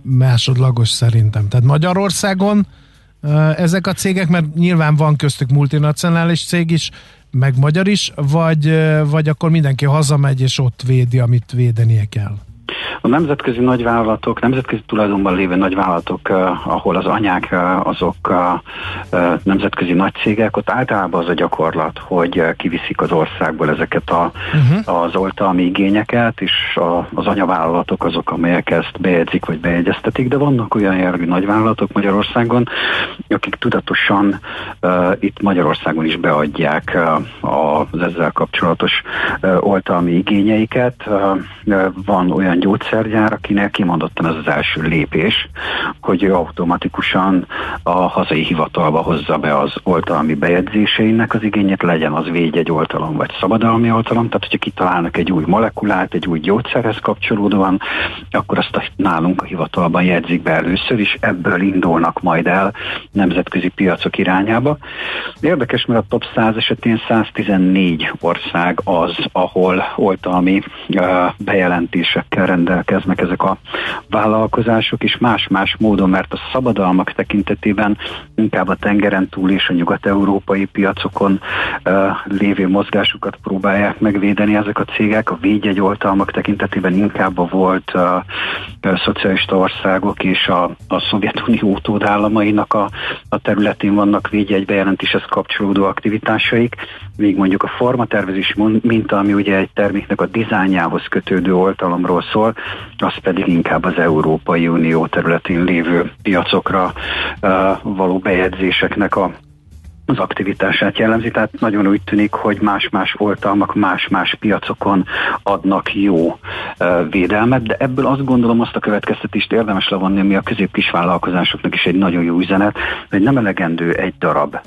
másodlagos szerintem. Tehát Magyarországon ezek a cégek, mert nyilván van köztük multinacionális cég is, meg magyar is, vagy, vagy akkor mindenki hazamegy és ott védi, amit védenie kell? A nemzetközi nagyvállalatok, nemzetközi tulajdonban lévő nagyvállalatok, uh, ahol az anyák uh, azok uh, nemzetközi nagycégek, ott általában az a gyakorlat, hogy uh, kiviszik az országból ezeket a, uh-huh. az oltalmi igényeket, és a, az anyavállalatok azok, amelyek ezt bejegyzik vagy bejegyeztetik, de vannak olyan jellegű nagyvállalatok Magyarországon, akik tudatosan uh, itt Magyarországon is beadják uh, az ezzel kapcsolatos uh, oltalmi igényeiket. Uh, van olyan gyógyszer, gyógyszergyár, akinek kimondottan ez az első lépés, hogy ő automatikusan a hazai hivatalba hozza be az oltalmi bejegyzéseinek az igényét, legyen az védjegy oltalom vagy szabadalmi oltalom, tehát hogyha kitalálnak egy új molekulát, egy új gyógyszerhez kapcsolódóan, akkor azt a, nálunk a hivatalban jegyzik be először, és ebből indulnak majd el nemzetközi piacok irányába. Érdekes, mert a top 100 esetén 114 ország az, ahol oltalmi uh, bejelentésekkel rendelkeznek ezek a vállalkozások, és más-más módon, mert a szabadalmak tekintetében inkább a tengeren túl és a nyugat-európai piacokon uh, lévő mozgásukat próbálják megvédeni ezek a cégek. A védjegyoltalmak tekintetében inkább a volt uh, uh, szocialista országok és a, a Szovjetunió utódállamainak a, a területén vannak védjegybejelentéshez kapcsolódó aktivitásaik, míg mondjuk a formatervezési minta, ami ugye egy terméknek a dizájnjához kötődő oltalomról szól, az pedig inkább az Európai Unió területén lévő piacokra való bejegyzéseknek a az aktivitását jellemzi, tehát nagyon úgy tűnik, hogy más-más oltalmak más-más piacokon adnak jó védelmet, de ebből azt gondolom azt a következtetést érdemes levonni, ami a középkis vállalkozásoknak is egy nagyon jó üzenet, hogy nem elegendő egy darab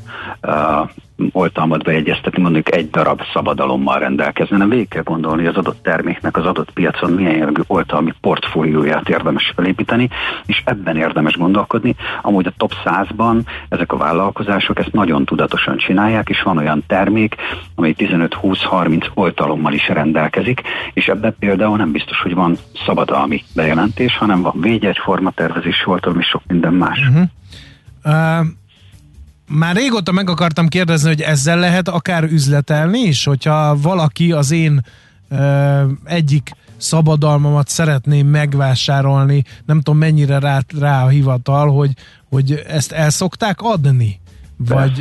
oltalmat beegyeztetni, mondjuk egy darab szabadalommal rendelkezni, hanem végig kell gondolni, hogy az adott terméknek az adott piacon milyen jellegű oltalmi portfólióját érdemes felépíteni, és ebben érdemes gondolkodni. Amúgy a top 100-ban ezek a vállalkozások ezt nagyon tudatosan csinálják, és van olyan termék, amely 15-20-30 oltalommal is rendelkezik, és ebben például nem biztos, hogy van szabadalmi bejelentés, hanem van védjegy, formatervezés, oltalom és sok minden más. Uh-huh. Uh, már régóta meg akartam kérdezni, hogy ezzel lehet akár üzletelni is, hogyha valaki az én ö, egyik szabadalmamat szeretném megvásárolni, nem tudom mennyire rá, rá a hivatal, hogy, hogy ezt el szokták adni? Vagy,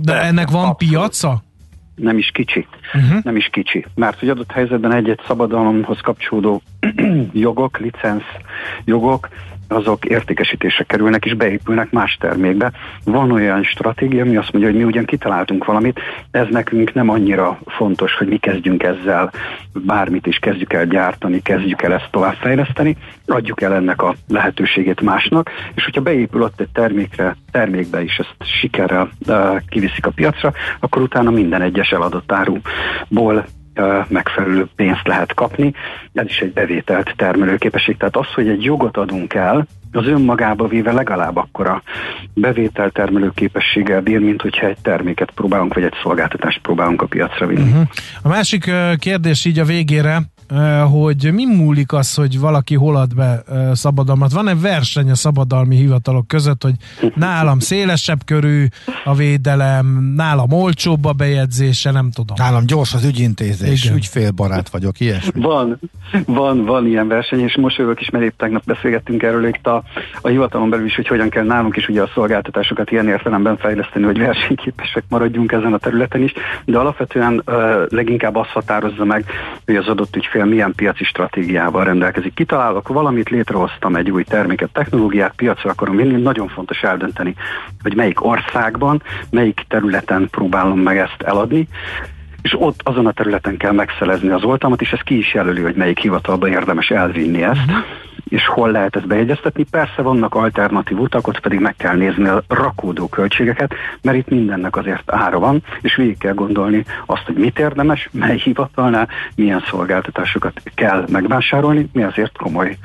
de Persze, ennek van abszolút. piaca? Nem is kicsi. Uh-huh. Nem is kicsi. Mert hogy adott helyzetben egy-egy szabadalomhoz kapcsolódó *clears throat* jogok, licensz jogok, azok értékesítésre kerülnek és beépülnek más termékbe. Van olyan stratégia, ami azt mondja, hogy mi ugyan kitaláltunk valamit, ez nekünk nem annyira fontos, hogy mi kezdjünk ezzel bármit is kezdjük el gyártani, kezdjük el ezt továbbfejleszteni, adjuk el ennek a lehetőségét másnak, és hogyha beépül ott egy termékre, termékbe is ezt sikerrel uh, kiviszik a piacra, akkor utána minden egyes eladott áruból megfelelő pénzt lehet kapni. Ez is egy bevételt termelőképesség. Tehát az, hogy egy jogot adunk el, az önmagába véve legalább akkora bevételtermelő képességgel bír, mint hogyha egy terméket próbálunk, vagy egy szolgáltatást próbálunk a piacra vinni. Uh-huh. A másik kérdés így a végére, hogy mi múlik az, hogy valaki hol ad be szabadalmat? Van-e verseny a szabadalmi hivatalok között, hogy nálam szélesebb körű a védelem, nálam olcsóbb a bejegyzése, nem tudom. Nálam gyors az ügyintézés, Igen. ügyfélbarát vagyok, ilyesmi. Van, van, van ilyen verseny, és most jövök is, mert épp tegnap beszélgettünk erről itt a, a hivatalon belül is, hogy hogyan kell nálunk is ugye a szolgáltatásokat ilyen értelemben fejleszteni, hogy versenyképesek maradjunk ezen a területen is, de alapvetően uh, leginkább azt határozza meg, hogy az adott ügyfél ügyfél milyen piaci stratégiával rendelkezik. Kitalálok valamit, létrehoztam egy új terméket, technológiát, piacra akarom vinni, nagyon fontos eldönteni, hogy melyik országban, melyik területen próbálom meg ezt eladni, és ott azon a területen kell megszelezni az oltalmat, és ez ki is jelöli, hogy melyik hivatalban érdemes elvinni ezt. Uh-huh és hol lehet ezt bejegyeztetni. Persze vannak alternatív utak, ott pedig meg kell nézni a rakódó költségeket, mert itt mindennek azért ára van, és végig kell gondolni azt, hogy mit érdemes, mely hivatalnál, milyen szolgáltatásokat kell megvásárolni. Mi azért komoly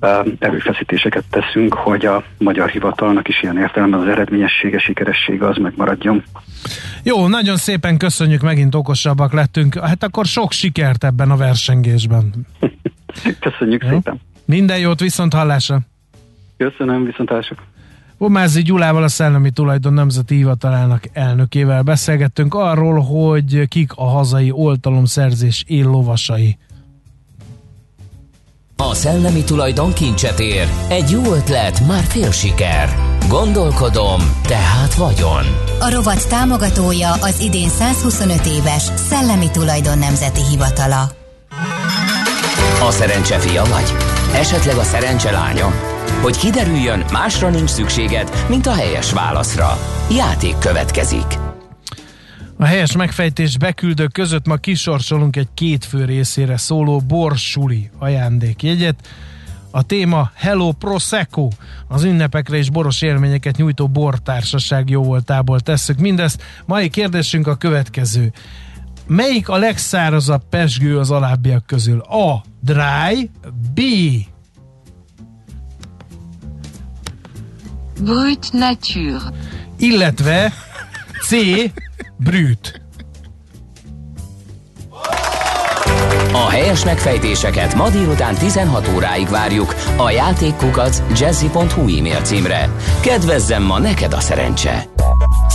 uh, erőfeszítéseket teszünk, hogy a magyar hivatalnak is ilyen értelemben az eredményessége, sikeressége az megmaradjon. Jó, nagyon szépen köszönjük, megint okosabbak lettünk. Hát akkor sok sikert ebben a versengésben. *laughs* Köszönjük Jó? szépen. Minden jót, viszont hallásra! Köszönöm, viszont hallásra! Omázi Gyulával, a Szellemi Tulajdon Nemzeti Hivatalának elnökével beszélgettünk arról, hogy kik a hazai oltalomszerzés éllovasai. A szellemi tulajdon kincset ér. Egy jó ötlet, már fél siker. Gondolkodom, tehát vagyon. A rovat támogatója az idén 125 éves Szellemi Tulajdon Nemzeti Hivatala. A szerencse fia vagy? Esetleg a szerencse lánya? Hogy kiderüljön, másra nincs szükséged, mint a helyes válaszra. Játék következik. A helyes megfejtés beküldők között ma kisorsolunk egy két fő részére szóló borsuli ajándékjegyet. A téma Hello Prosecco, az ünnepekre és boros élményeket nyújtó bortársaság jó voltából tesszük mindezt. Mai kérdésünk a következő. Melyik a legszárazabb pesgő az alábbiak közül? A. Dry. B. Brut nature. Illetve C. Brut. A helyes megfejtéseket ma délután 16 óráig várjuk a játékkukac jazzy.hu e-mail címre. Kedvezzem ma neked a szerencse!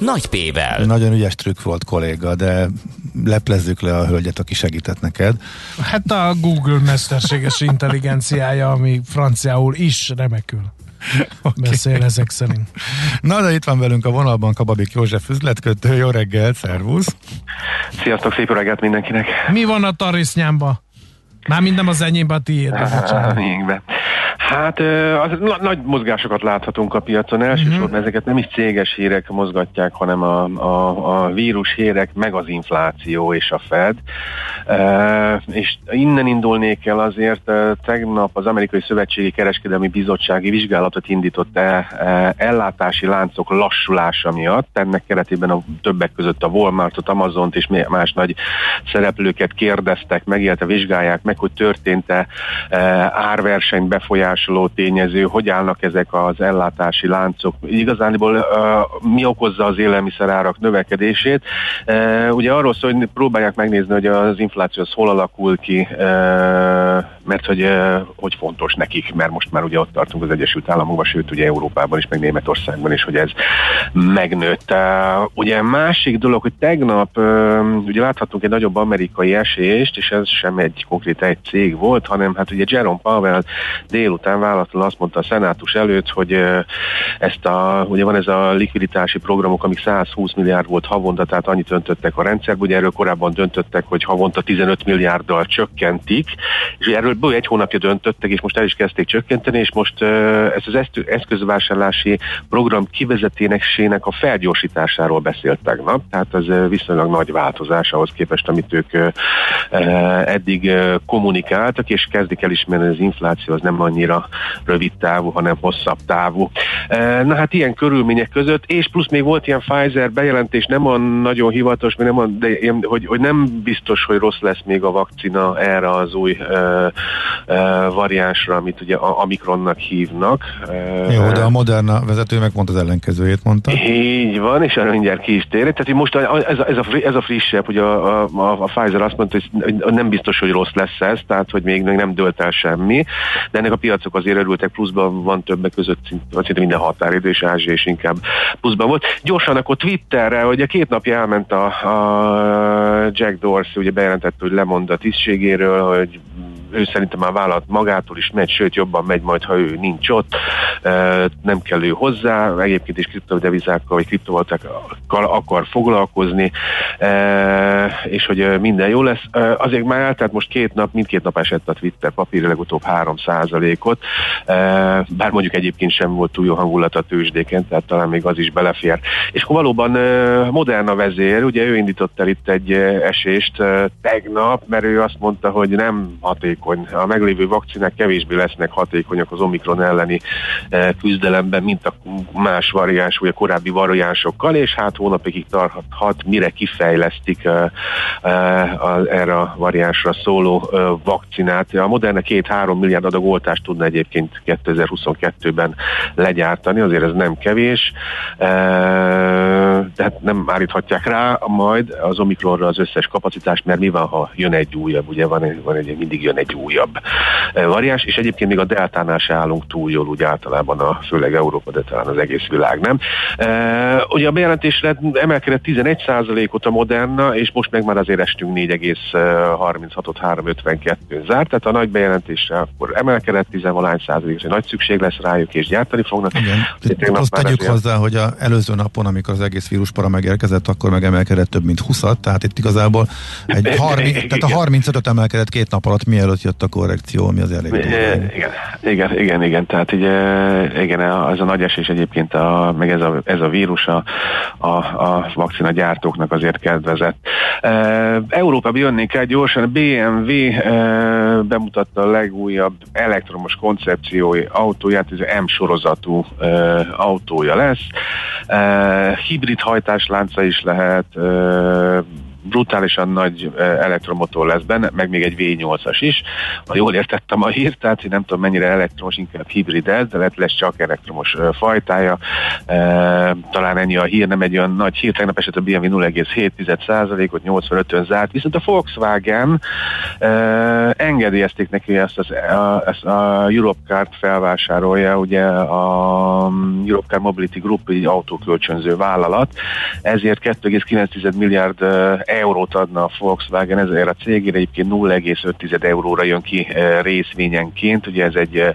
nagy P-vel. Nagyon ügyes trükk volt kolléga, de leplezzük le a hölgyet, aki segített neked. Hát a Google mesterséges intelligenciája, ami franciául is remekül. Okay. Beszél ezek szerint. Na, de itt van velünk a vonalban Kababik József üzletkötő. Jó reggel, szervusz! Sziasztok, szép reggelt mindenkinek! Mi van a tarisznyámba? Már minden az enyémben, a tiéd. Miénkben. Hát az, nagy mozgásokat láthatunk a piacon, elsősorban uh-huh. ezeket nem is céges hírek mozgatják, hanem a, a, a vírus hírek, meg az infláció és a Fed. E, és innen indulnék el azért, tegnap az Amerikai Szövetségi Kereskedelmi Bizottsági vizsgálatot indított el ellátási láncok lassulása miatt. Ennek keretében a többek között a Walmartot, Amazont és más nagy szereplőket kérdeztek meg, illetve vizsgálják meg, hogy történt-e árverseny befolyás befolyásoló tényező, hogy állnak ezek az ellátási láncok. Igazániból mi okozza az élelmiszerárak növekedését? Ugye arról szól, hogy próbálják megnézni, hogy az infláció az hol alakul ki, mert hogy, hogy fontos nekik, mert most már ugye ott tartunk az Egyesült Államokban, sőt ugye Európában is, meg Németországban is, hogy ez megnőtt. Ugye másik dolog, hogy tegnap ugye láthatunk egy nagyobb amerikai esést, és ez sem egy konkrét egy cég volt, hanem hát ugye Jerome Powell délután után választól azt mondta a szenátus előtt, hogy ezt a, ugye van ez a likviditási programok, amik 120 milliárd volt havonta, tehát annyit öntöttek a rendszerbe, ugye erről korábban döntöttek, hogy havonta 15 milliárddal csökkentik, és erről bő egy hónapja döntöttek, és most el is kezdték csökkenteni, és most ez az eszközvásárlási program kivezetésének a felgyorsításáról beszélt tegnap, tehát ez viszonylag nagy változás ahhoz képest, amit ők eddig kommunikáltak, és kezdik elismerni, hogy az infláció az nem annyira rövid távú, hanem hosszabb távú. Na hát ilyen körülmények között, és plusz még volt ilyen Pfizer bejelentés, nem a nagyon hivatalos, nem a, de hogy, hogy nem biztos, hogy rossz lesz még a vakcina erre az új variánsra, amit ugye a Omikronnak hívnak. Jó, de a Moderna vezető meg pont az ellenkezőjét mondta. Így van, és arra mindjárt ki is térek. Tehát most ez a, ez a, ez a frissebb, hogy a, a, a Pfizer azt mondta, hogy nem biztos, hogy rossz lesz ez, tehát hogy még nem dölt el semmi, de ennek a piacok azért örültek, pluszban van többek között szinte minden határidő, és Ázsia is inkább pluszban volt. Gyorsan akkor Twitterre, hogy a két napja elment a, a Jack Dorsey, ugye bejelentette, hogy lemond a tisztségéről, hogy ő szerintem már vállalat magától is megy, sőt jobban megy majd, ha ő nincs ott, nem kell ő hozzá, egyébként is kriptodevizákkal vagy kriptovalutákkal akar foglalkozni, és hogy minden jó lesz. Azért már eltelt most két nap, mindkét nap esett a Twitter papír, legutóbb 3 ot bár mondjuk egyébként sem volt túl jó hangulat a tőzsdéken, tehát talán még az is belefér. És akkor valóban Moderna vezér, ugye ő indított el itt egy esést tegnap, mert ő azt mondta, hogy nem haték hatékony. A meglévő vakcinák kevésbé lesznek hatékonyak az Omikron elleni eh, küzdelemben, mint a más variáns, vagy a korábbi variánsokkal, és hát hónapig tarthat, mire kifejlesztik eh, eh, erre a variánsra szóló vakcinát. A Moderna két-három milliárd adag oltást tudna egyébként 2022-ben legyártani, azért ez nem kevés, de hát nem állíthatják rá majd az Omikronra az összes kapacitást, mert mi van, ha jön egy újabb, ugye van, van egy, mindig jön egy egy újabb eh, variáns, és egyébként még a deltánál se állunk túl jól, úgy általában a, főleg Európa, de talán az egész világ nem. E, ugye a bejelentésre emelkedett 11%-ot a Moderna, és most meg már azért estünk 4,36-ot 352 zárt, tehát a nagy bejelentésre akkor emelkedett 10 százalék, és nagy szükség lesz rájuk, és gyártani fognak. Igen. Azt tegyük hozzá, hogy a előző napon, amikor az egész víruspara megérkezett, akkor megemelkedett több mint 20 tehát itt igazából egy *laughs* 30, tehát a 35 emelkedett két nap alatt mielőtt ott jött a korrekció, ami az elég igen, igen, igen, igen, tehát ugye, igen, az a nagy esés egyébként, a, meg ez a, ez a vírus a, a, a vakcina gyártóknak azért kedvezett. E, Európában jönnék el gyorsan, BMW e, bemutatta a legújabb elektromos koncepciói autóját, ez M sorozatú autója lesz. Hibrid hajtáslánca is lehet, brutálisan nagy elektromotor lesz benne, meg még egy V8-as is. Ha jól értettem a hírt, tehát nem tudom mennyire elektromos, inkább hibrid ez, de lehet lesz csak elektromos fajtája. Talán ennyi a hír, nem egy olyan nagy hír. Tegnap eset a BMW 0,7%-ot 85-ön zárt, viszont a Volkswagen engedélyezték neki ezt, az, ezt a Europcar-t felvásárolja, ugye a Europcar Mobility Group egy autókölcsönző vállalat, ezért 2,9 milliárd eurót adna a Volkswagen ezért a cégére, egyébként 0,5 euróra jön ki eh, részvényenként, ugye ez egy eh,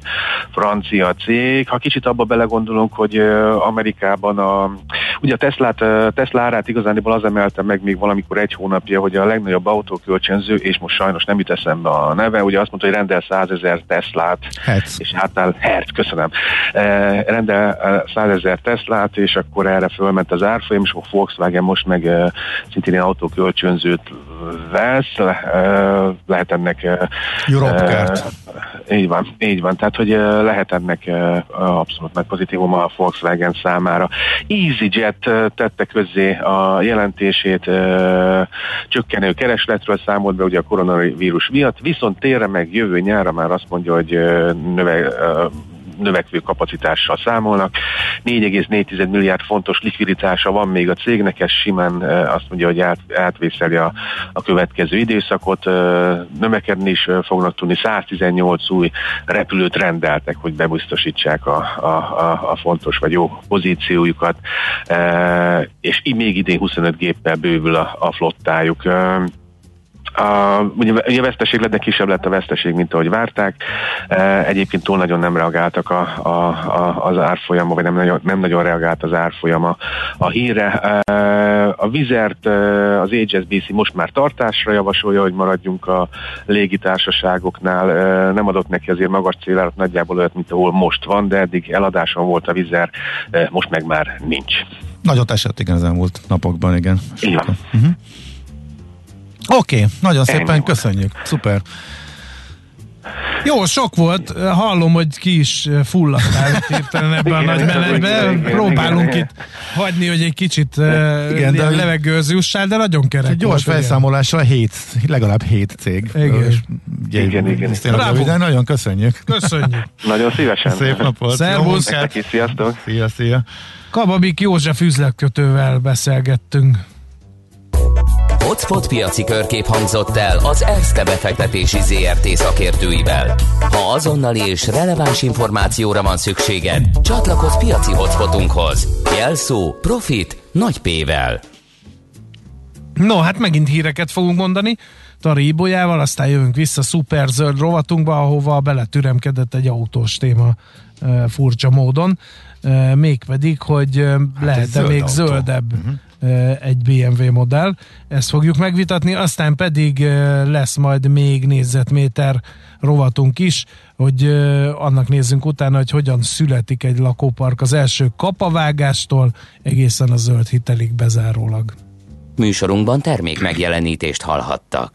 francia cég. Ha kicsit abba belegondolunk, hogy eh, Amerikában a, ugye a Teslát, Tesla árát igazániból az emelte meg még valamikor egy hónapja, hogy a legnagyobb autókölcsönző, és most sajnos nem jut eszembe a neve, ugye azt mondta, hogy rendel 100 ezer Teslát, Hertz. és átáll, Hertz, köszönöm, rendel 100 ezer Teslát, és akkor erre fölment az árfolyam, és a Volkswagen most meg szintén autókölcsönző kölcsönzőt vesz, lehet ennek... Europcar-t. Így van, így van. Tehát, hogy lehet ennek abszolút nagy pozitívum a Volkswagen számára. EasyJet tette közzé a jelentését, csökkenő keresletről számolt be ugye a koronavírus miatt, viszont térre meg jövő nyára már azt mondja, hogy növe, növekvő kapacitással számolnak. 4,4 milliárd fontos likviditása van még a cégnek, ez simán azt mondja, hogy át, átvészeli a, a következő időszakot. Növekedni is fognak tudni. 118 új repülőt rendeltek, hogy bebiztosítsák a, a, a, a fontos vagy jó pozíciójukat, és még idén 25 géppel bővül a, a flottájuk A, ugye, ugye a veszteség lett, de kisebb lett a veszteség, mint ahogy várták. E, egyébként túl nagyon nem reagáltak a, a, a, az árfolyama, vagy nem nagyon, nem nagyon reagált az árfolyama a híre. E, a Vizert, az HSBC most már tartásra javasolja, hogy maradjunk a légitársaságoknál. E, nem adott neki azért magas célárat, nagyjából olyat, mint ahol most van, de eddig eladáson volt a Vizer, most meg már nincs. Nagyot esett, igen, az elmúlt napokban, igen. Igen. Uh-huh. Oké, okay, nagyon Ennyi szépen volt. köszönjük. Szuper. Jó, sok volt. Hallom, hogy ki is fulladtál hirtelen ebben a nagy menetben. Próbálunk igen, itt hagyni, hogy egy kicsit igen, de levegőhöz jussál, de nagyon kerek egy Gyors felszámolással hét, legalább hét cég. Igen, és, ugye, igen. igen. Röviden, nagyon köszönjük. Köszönjük. *laughs* nagyon szívesen. Szép napot. Szervusz. Sziasztok. Szia, szia. Kababik József üzletkötővel beszélgettünk. Hotspot piaci körkép hangzott el az ESZTE befektetési ZRT szakértőivel. Ha azonnali és releváns információra van szükséged, csatlakozz piaci hotspotunkhoz. Jelszó Profit nagy P-vel. No, hát megint híreket fogunk mondani. Tari Ibolyával, aztán jövünk vissza szuper zöld rovatunkba, ahova beletüremkedett egy autós téma e, furcsa módon. E, mégpedig, hogy e, hát lehet-e még autó. zöldebb uh-huh egy BMW modell. Ezt fogjuk megvitatni, aztán pedig lesz majd még négyzetméter rovatunk is, hogy annak nézzünk utána, hogy hogyan születik egy lakópark az első kapavágástól egészen a zöld hitelig bezárólag. Műsorunkban termék megjelenítést hallhattak.